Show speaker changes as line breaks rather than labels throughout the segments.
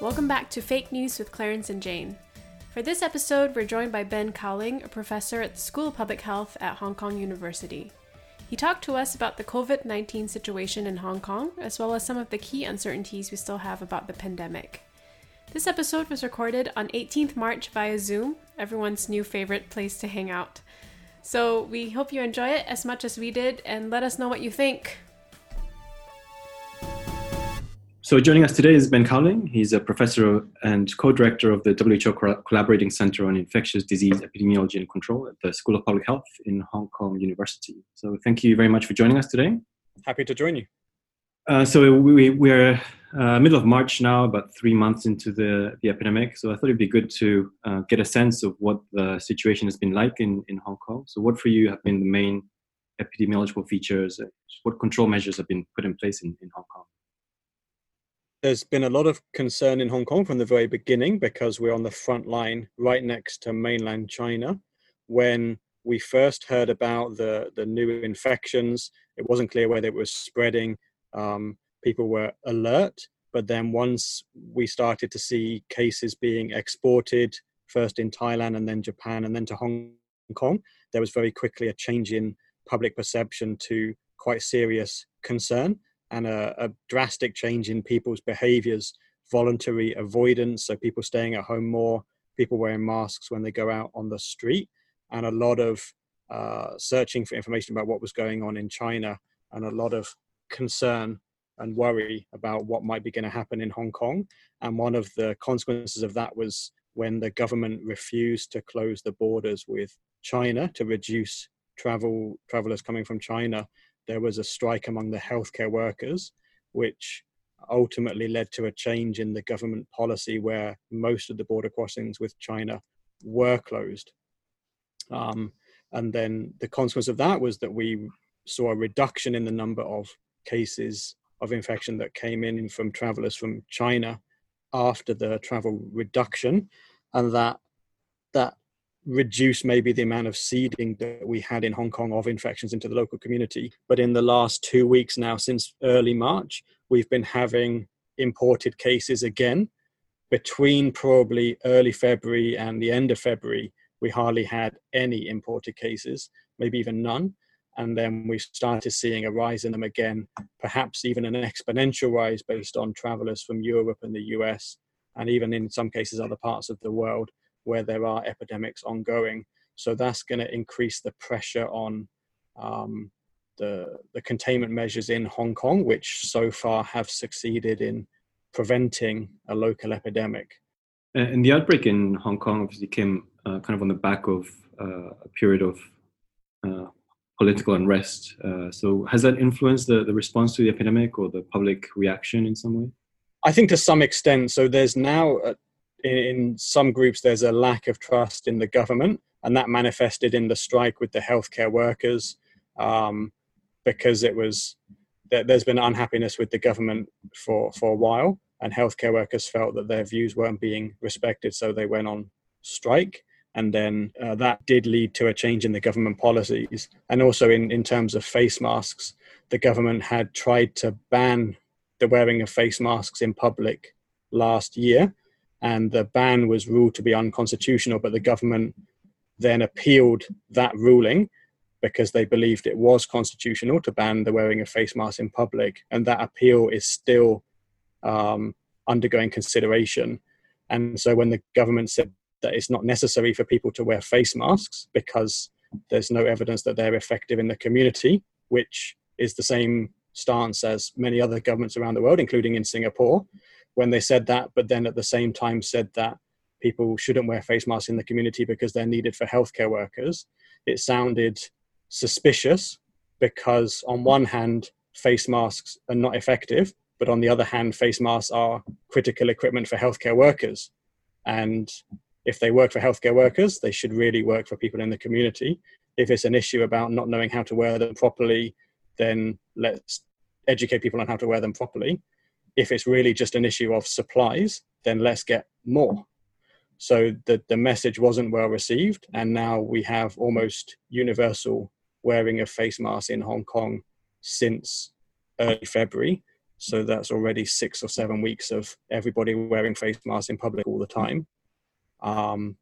Welcome back to Fake News with Clarence and Jane. For this episode, we're joined by Ben Cowling, a professor at the School of Public Health at Hong Kong University. He talked to us about the COVID 19 situation in Hong Kong, as well as some of the key uncertainties we still have about the pandemic. This episode was recorded on 18th March via Zoom, everyone's new favorite place to hang out. So we hope you enjoy it as much as we did, and let us know what you think.
So joining us today is Ben Cowling. He's a professor and co-director of the WHO Collaborating Center on Infectious Disease Epidemiology and Control at the School of Public Health in Hong Kong University. So thank you very much for joining us today.
Happy to join you.
Uh, so we, we're uh, middle of March now, about three months into the, the epidemic. So I thought it'd be good to uh, get a sense of what the situation has been like in, in Hong Kong. So what for you have been the main epidemiological features? And what control measures have been put in place in, in Hong Kong?
There's been a lot of concern in Hong Kong from the very beginning because we're on the front line right next to mainland China. When we first heard about the, the new infections, it wasn't clear whether it was spreading. Um, people were alert, but then once we started to see cases being exported, first in Thailand and then Japan and then to Hong Kong, there was very quickly a change in public perception to quite serious concern and a, a drastic change in people's behaviors, voluntary avoidance, so people staying at home more, people wearing masks when they go out on the street, and a lot of uh, searching for information about what was going on in China, and a lot of concern and worry about what might be going to happen in Hong Kong. And one of the consequences of that was when the government refused to close the borders with China to reduce travel travelers coming from China there was a strike among the healthcare workers, which ultimately led to a change in the government policy where most of the border crossings with China were closed. Um, and then the consequence of that was that we saw a reduction in the number of cases of infection that came in from travelers from China after the travel reduction, and that that reduce maybe the amount of seeding that we had in Hong Kong of infections into the local community. But in the last two weeks now, since early March, we've been having imported cases again. Between probably early February and the end of February, we hardly had any imported cases, maybe even none. And then we started seeing a rise in them again, perhaps even an exponential rise based on travelers from Europe and the US, and even in some cases, other parts of the world where there are epidemics ongoing. So that's going to increase the pressure on um, the, the containment measures in Hong Kong, which so far have succeeded in preventing a local epidemic.
And the outbreak in Hong Kong obviously came uh, kind of on the back of uh, a period of uh, political unrest. Uh, so has that influenced the, the response to the epidemic or the public reaction in some way?
I think to some extent. So there's now a, in some groups there's a lack of trust in the government, and that manifested in the strike with the healthcare workers um, because it was there's been unhappiness with the government for for a while, and healthcare workers felt that their views weren't being respected, so they went on strike. And then uh, that did lead to a change in the government policies. And also, in, in terms of face masks, the government had tried to ban the wearing of face masks in public last year and the ban was ruled to be unconstitutional, but the government then appealed that ruling because they believed it was constitutional to ban the wearing of face masks in public, and that appeal is still um, undergoing consideration. And so, when the government said that it's not necessary for people to wear face masks because there's no evidence that they're effective in the community, which is the same stance as many other governments around the world, including in Singapore, when they said that, but then at the same time said that people shouldn't wear face masks in the community because they're needed for healthcare workers, it sounded suspicious because, on one hand, face masks are not effective, but on the other hand, face masks are critical equipment for healthcare workers. And if they work for healthcare workers, they should really work for people in the community. If it's an issue about not knowing how to wear them properly, then let's educate people on how to wear them properly if it's really just an issue of supplies, then let's get more. So the, the message wasn't well received, and now we have almost universal wearing of face masks in Hong Kong since early February. So that's already six or seven weeks of everybody wearing face masks in public all the time. Um,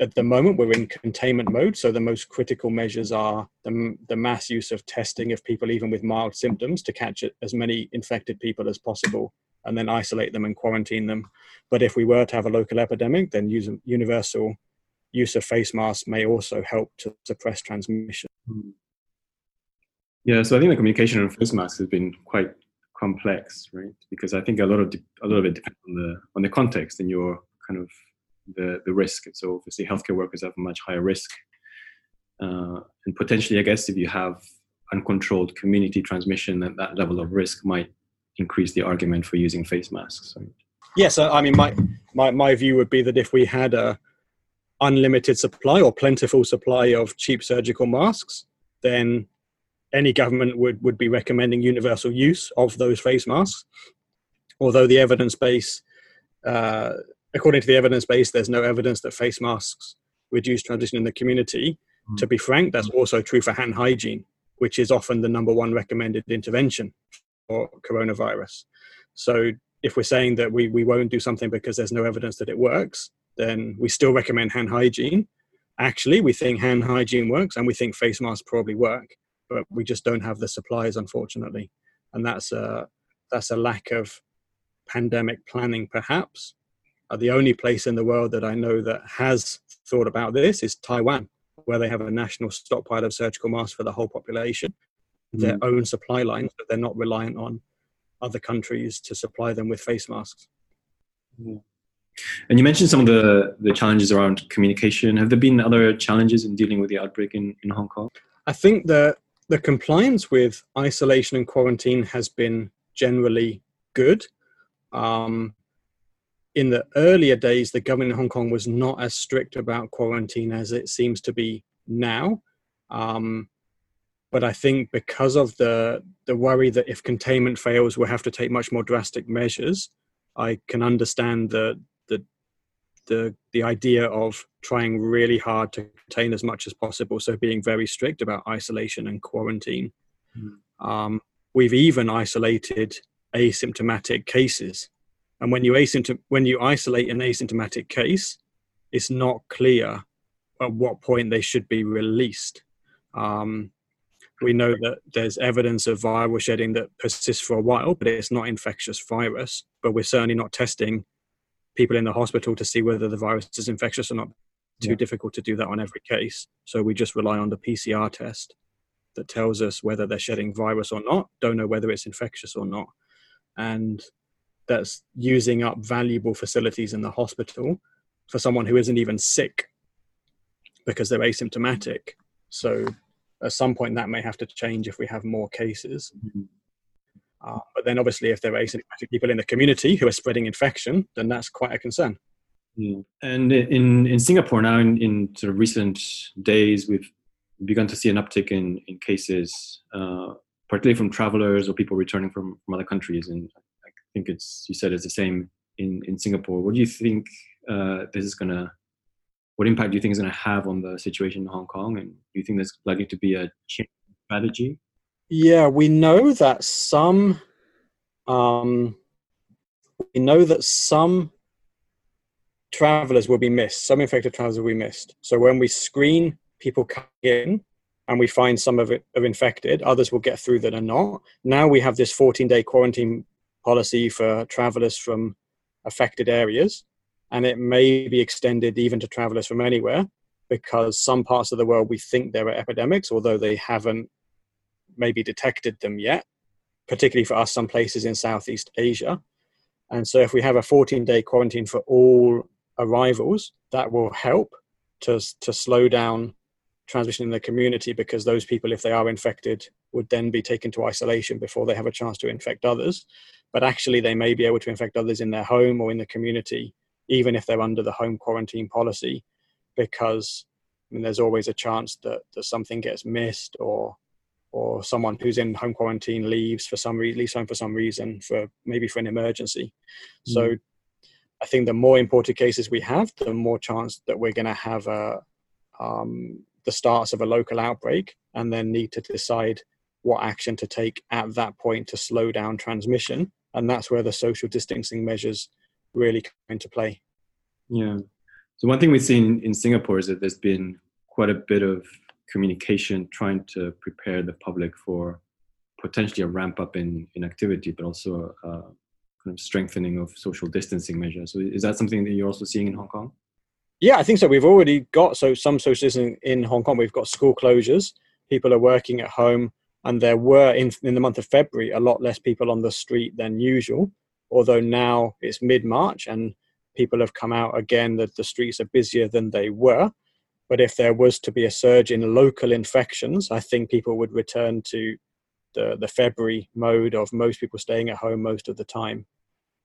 at the moment, we're in containment mode. So the most critical measures are the, the mass use of testing of people, even with mild symptoms, to catch as many infected people as possible and then isolate them and quarantine them. But if we were to have a local epidemic, then use, universal use of face masks may also help to suppress transmission.
Yeah, so I think the communication on face masks has been quite complex, right? Because I think a lot of a lot of it depends on the on the context and your kind of the the risk. So obviously, healthcare workers have a much higher risk, uh, and potentially, I guess, if you have uncontrolled community transmission, that that level of risk might increase the argument for using face masks.
Yes, I mean, my my my view would be that if we had a unlimited supply or plentiful supply of cheap surgical masks, then any government would, would be recommending universal use of those face masks. Although the evidence base, uh, according to the evidence base, there's no evidence that face masks reduce transmission in the community. Mm. To be frank, that's also true for hand hygiene, which is often the number one recommended intervention for coronavirus. So if we're saying that we, we won't do something because there's no evidence that it works, then we still recommend hand hygiene. Actually, we think hand hygiene works and we think face masks probably work but we just don't have the supplies, unfortunately, and that's a that's a lack of pandemic planning, perhaps. Uh, the only place in the world that I know that has thought about this is Taiwan, where they have a national stockpile of surgical masks for the whole population, mm. their own supply lines, but they're not reliant on other countries to supply them with face masks.
Mm. And you mentioned some of the, the challenges around communication. Have there been other challenges in dealing with the outbreak in, in Hong Kong?
I think that the compliance with isolation and quarantine has been generally good. Um, in the earlier days, the government in Hong Kong was not as strict about quarantine as it seems to be now. Um, but I think because of the the worry that if containment fails, we'll have to take much more drastic measures. I can understand the the the the idea of trying really hard to contain as much as possible. So being very strict about isolation and quarantine. Mm. Um, we've even isolated asymptomatic cases, and when you asymptom- when you isolate an asymptomatic case, it's not clear at what point they should be released. Um, we know that there's evidence of viral shedding that persists for a while, but it's not infectious virus. But we're certainly not testing people in the hospital to see whether the virus is infectious or not. Too yeah. difficult to do that on every case. So we just rely on the PCR test that tells us whether they're shedding virus or not. Don't know whether it's infectious or not. And that's using up valuable facilities in the hospital for someone who isn't even sick because they're asymptomatic. So at some point that may have to change if we have more cases. Mm-hmm. Uh, but then, obviously, if there are asymptomatic people in the community who are spreading infection, then that's quite a concern.
Mm. And in, in Singapore now, in, in sort of recent days, we've begun to see an uptick in, in cases, uh, particularly from travelers or people returning from, from other countries. And think it's, you said it's the same in, in Singapore. What do you think uh, this is to, what impact do you think is to have on the situation in Hong Kong? And do you think there's likely to be a change in strategy?
Yeah, we know that some um, we know that some travelers will be missed. Some infected travelers will be missed. So when we screen people coming in and we find some of it are infected, others will get through that are not. Now we have this 14 day quarantine policy for travelers from affected areas, and it may be extended even to travelers from anywhere because some parts of the world we think there are epidemics, although they haven't maybe detected them yet, particularly for us, some places in Southeast Asia. And so, if we have a 14 day quarantine for all arrivals, that will help to, to slow down transmission in the community because those people, if they are infected, would then be taken to isolation before they have a chance to infect others. But actually, they may be able to infect others in their home or in the community, even if they're under the home quarantine policy, because I mean, there's always a chance that, that something gets missed or or someone who's in home quarantine leaves for some reason, leaves home for some reason, for maybe for an emergency. Mm. So I think the more imported cases we have, the more chance that we're going to have a, um, the starts of a local outbreak and then need to decide what action to take at that point to slow down transmission. And that's where the social distancing measures really come into play.
Yeah. So one thing we've seen in Singapore is that there's been quite a bit of communication trying to prepare the public for potentially a ramp up in, in activity, but also a, a kind of strengthening of social distancing measures. So is that something that you're also seeing in Hong Kong?
Yeah, I think so. We've already got so some social distancing in Hong Kong. We've got school closures. People are working at home, and there were in in the month of February a lot less people on the street than usual. Although now it's mid March and people have come out again, that the streets are busier than they were. But if there was to be a surge in local infections, I think people would return to the, the February mode of most people staying at home most of the time.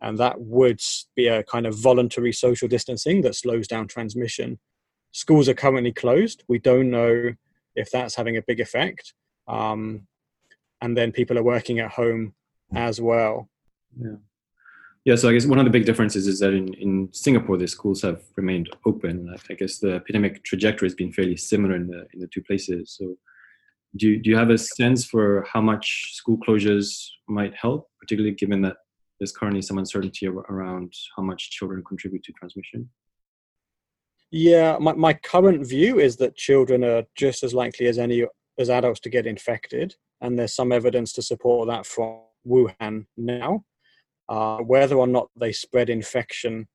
And that would be a kind of voluntary social distancing that slows down transmission. Schools are currently closed. We don't know if that's having a big effect. Um, and then people are working at home as well.
Yeah. Yeah, so I guess one of the big differences is that in, in Singapore, the schools have remained open. I guess the epidemic trajectory has been fairly similar in the in the two places. So, do you, do you have a sense for how much school closures might help, particularly given that there's currently some uncertainty around how much children contribute to transmission?
Yeah, my, my current view is that children are just as likely as any as adults to get infected, and there's some evidence to support that from Wuhan now uh, whether or not they spread infection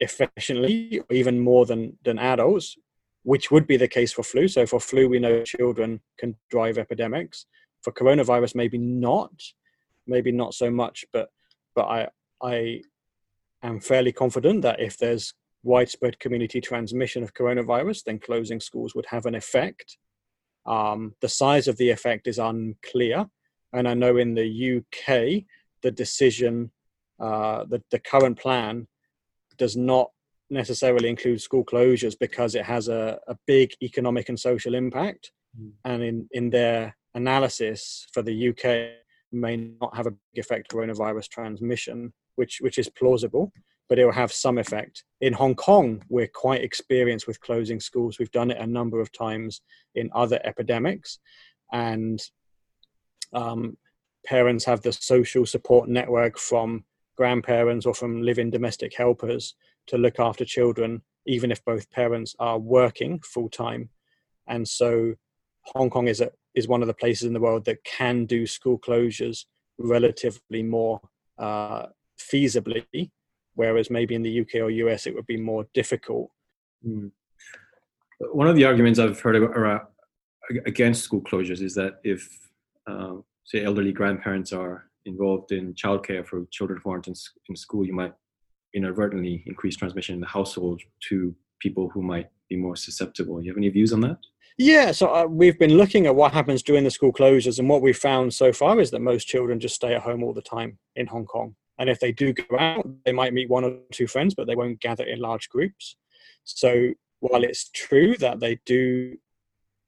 efficiently, even more than, than adults, which would be the case for flu. So for flu, we know children can drive epidemics. For coronavirus, maybe not, maybe not so much, but but I I am fairly confident that if there's widespread community transmission of coronavirus, then closing schools would have an effect. Um, the size of the effect is unclear, and I know in the UK the decision, uh, the, the current plan does not necessarily include school closures because it has a, a big economic and social impact. Mm. And in, in their analysis for the UK, may not have a big effect coronavirus transmission, which, which is plausible, but it will have some effect. In Hong Kong, we're quite experienced with closing schools. We've done it a number of times in other epidemics. And um, parents have the social support network from grandparents or from living domestic helpers to look after children, even if both parents are working full time. And so Hong Kong is a, is one of the places in the world that can do school closures relatively more uh, feasibly, whereas maybe in the UK or US it would be more difficult. Mm.
One of the arguments I've heard about, against school closures is that if uh, say elderly grandparents are involved in childcare for children who aren't in, in school, you might inadvertently increase transmission in the household to people who might be more susceptible. You have any views on that?
Yeah, so uh, we've been looking at what happens during the school closures, and what we've found so far is that most children just stay at home all the time in Hong Kong. And if they do go out, they might meet one or two friends, but they won't gather in large groups. So while it's true that they do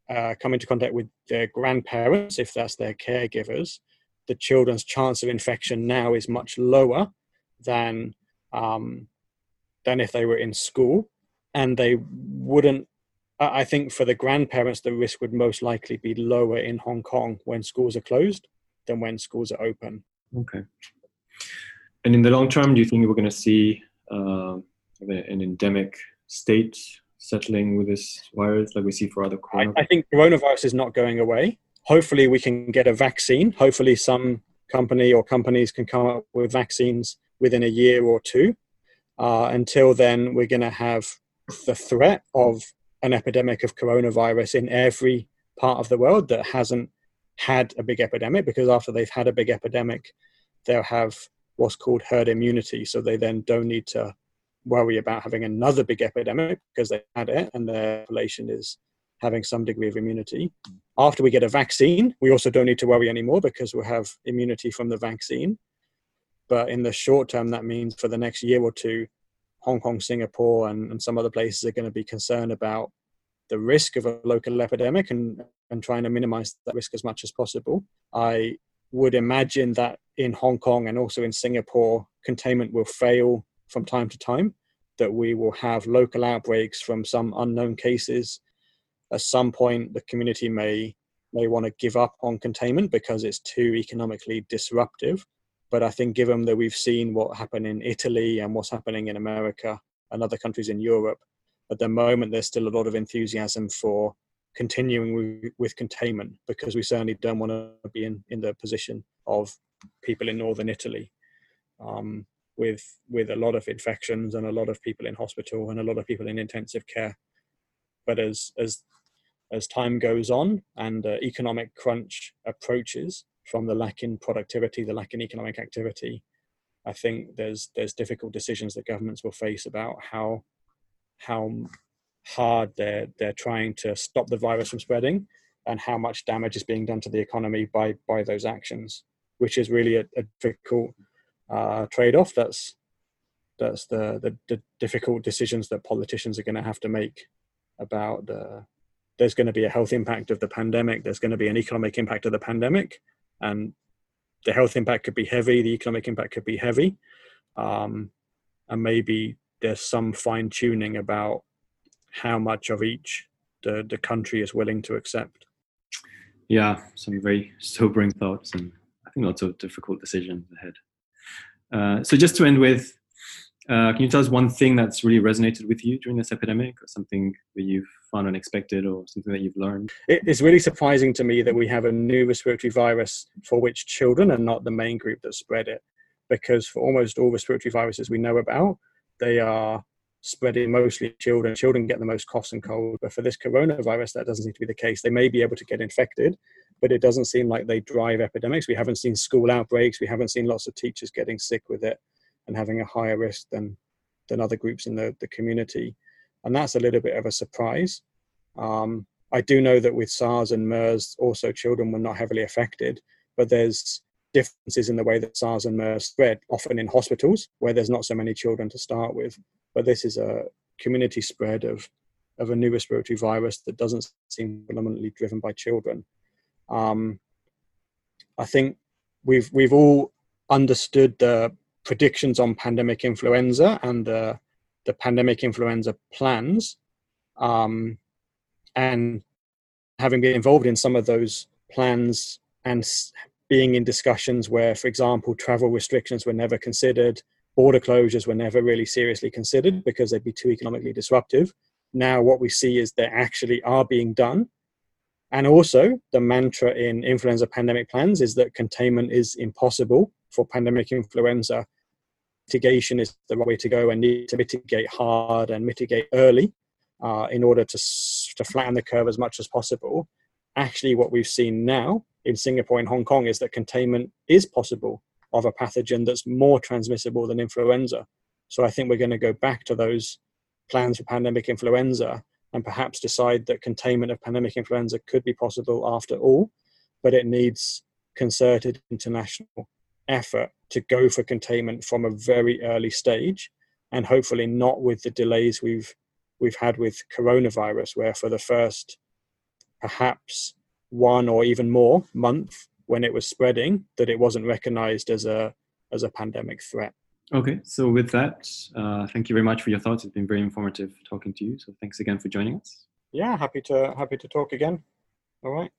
uh, come into contact with their grandparents, if that's their caregivers, the children's chance of infection now is much lower than um, than if they were in school, and they wouldn't. I think for the grandparents, the risk would most likely be lower in Hong Kong when schools are closed than when schools are open.
Okay. And in the long term, do you think we're going to see uh, an endemic state settling with this virus like we see for other
coronavirus? I, I think coronavirus is not going away. Hopefully, we can get a vaccine. Hopefully, some company or companies can come up with vaccines within a year or two. Uh, until then, we're going to have the threat of an epidemic of coronavirus in every part of the world that hasn't had a big epidemic because after they've had a big epidemic, they'll have what's called herd immunity. So they then don't need to worry about having another big epidemic because they had it and their population is having some degree of immunity. After we get a vaccine, we also don't need to worry anymore because we'll have immunity from the vaccine. But in the short term, that means for the next year or two, Hong Kong, Singapore, and, and some other places are going to be concerned about the risk of a local epidemic and, and trying to minimize that risk as much as possible. I would imagine that in Hong Kong and also in Singapore, containment will fail from time to time, that we will have local outbreaks from some unknown cases. At some point, the community may may want to give up on containment because it's too economically disruptive. But I think, given that we've seen what happened in Italy and what's happening in America and other countries in Europe, at the moment there's still a lot of enthusiasm for continuing with, containment because we certainly don't want to be in, in the position of people in northern Italy um, with with a lot of infections and a lot of people in hospital and a lot of people in intensive care. But as as as time goes on and uh, economic crunch approaches from the lack in productivity, the lack in economic activity, I think there's there's difficult decisions that governments will face about how how hard they're they're trying to stop the virus from spreading and how much damage is being done to the economy by by those actions, which is really a, a difficult uh, trade-off. That's that's the, the, the difficult decisions that politicians are going to have to make about the there's going to be a health impact of the pandemic there's going to be an economic impact of the pandemic and the health impact could be heavy the economic impact could be heavy um, and maybe there's some fine tuning about how much of each the, the country is willing to accept
yeah some very sobering thoughts and i think lots of difficult decisions ahead uh, so just to end with uh, can you tell us one thing that's really resonated with you during this epidemic, or something that you've found unexpected, or something that you've learned?
It's really surprising to me that we have a new respiratory virus for which children are not the main group that spread it, because for almost all respiratory viruses we know about, they are spreading mostly children. Children get the most coughs and colds, but for this coronavirus, that doesn't seem to be the case. They may be able to get infected, but it doesn't seem like they drive epidemics. We haven't seen school outbreaks. We haven't seen lots of teachers getting sick with it and having a higher risk than than other groups in the, the community. And that's a little bit of a surprise. Um, I do know that with SARS and MERS, also children were not heavily affected, but there's differences in the way that SARS and MERS spread, often in hospitals where there's not so many children to start with. But this is a community spread of, of a new respiratory virus that doesn't seem predominantly driven by children. Um, I think we've we've all understood the predictions on pandemic influenza and the, the pandemic influenza plans. Um, and having been involved in some of those plans and being in discussions where, for example, travel restrictions were never considered, border closures were never really seriously considered because they'd be too economically disruptive. Now, what we see is they actually are being done. And also, the mantra in influenza pandemic plans is that containment is impossible for pandemic influenza, mitigation is the right way to go and need to mitigate hard and mitigate early uh, in order to, to flatten the curve as much as possible. Actually, what we've seen now in Singapore and Hong Kong is that containment is possible of a pathogen that's more transmissible than influenza. So I think we're going to go back to those plans for pandemic influenza and perhaps decide that containment of pandemic influenza could be possible after all, but it needs concerted international effort to go for containment from a very early stage and hopefully not with the delays we've we've had with coronavirus where for the first perhaps one or even more month when it was spreading that it wasn't recognized as a as a pandemic threat.
Okay so with that uh, thank you very much for your thoughts. It's been very informative talking to you. So thanks again for joining us.
Yeah happy to happy to talk again. All right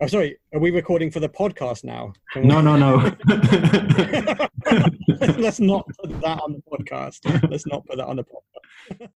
Oh, sorry. Are we recording for the podcast now?
No, no, no.
Let's not put that on the podcast. Let's not put that on the podcast.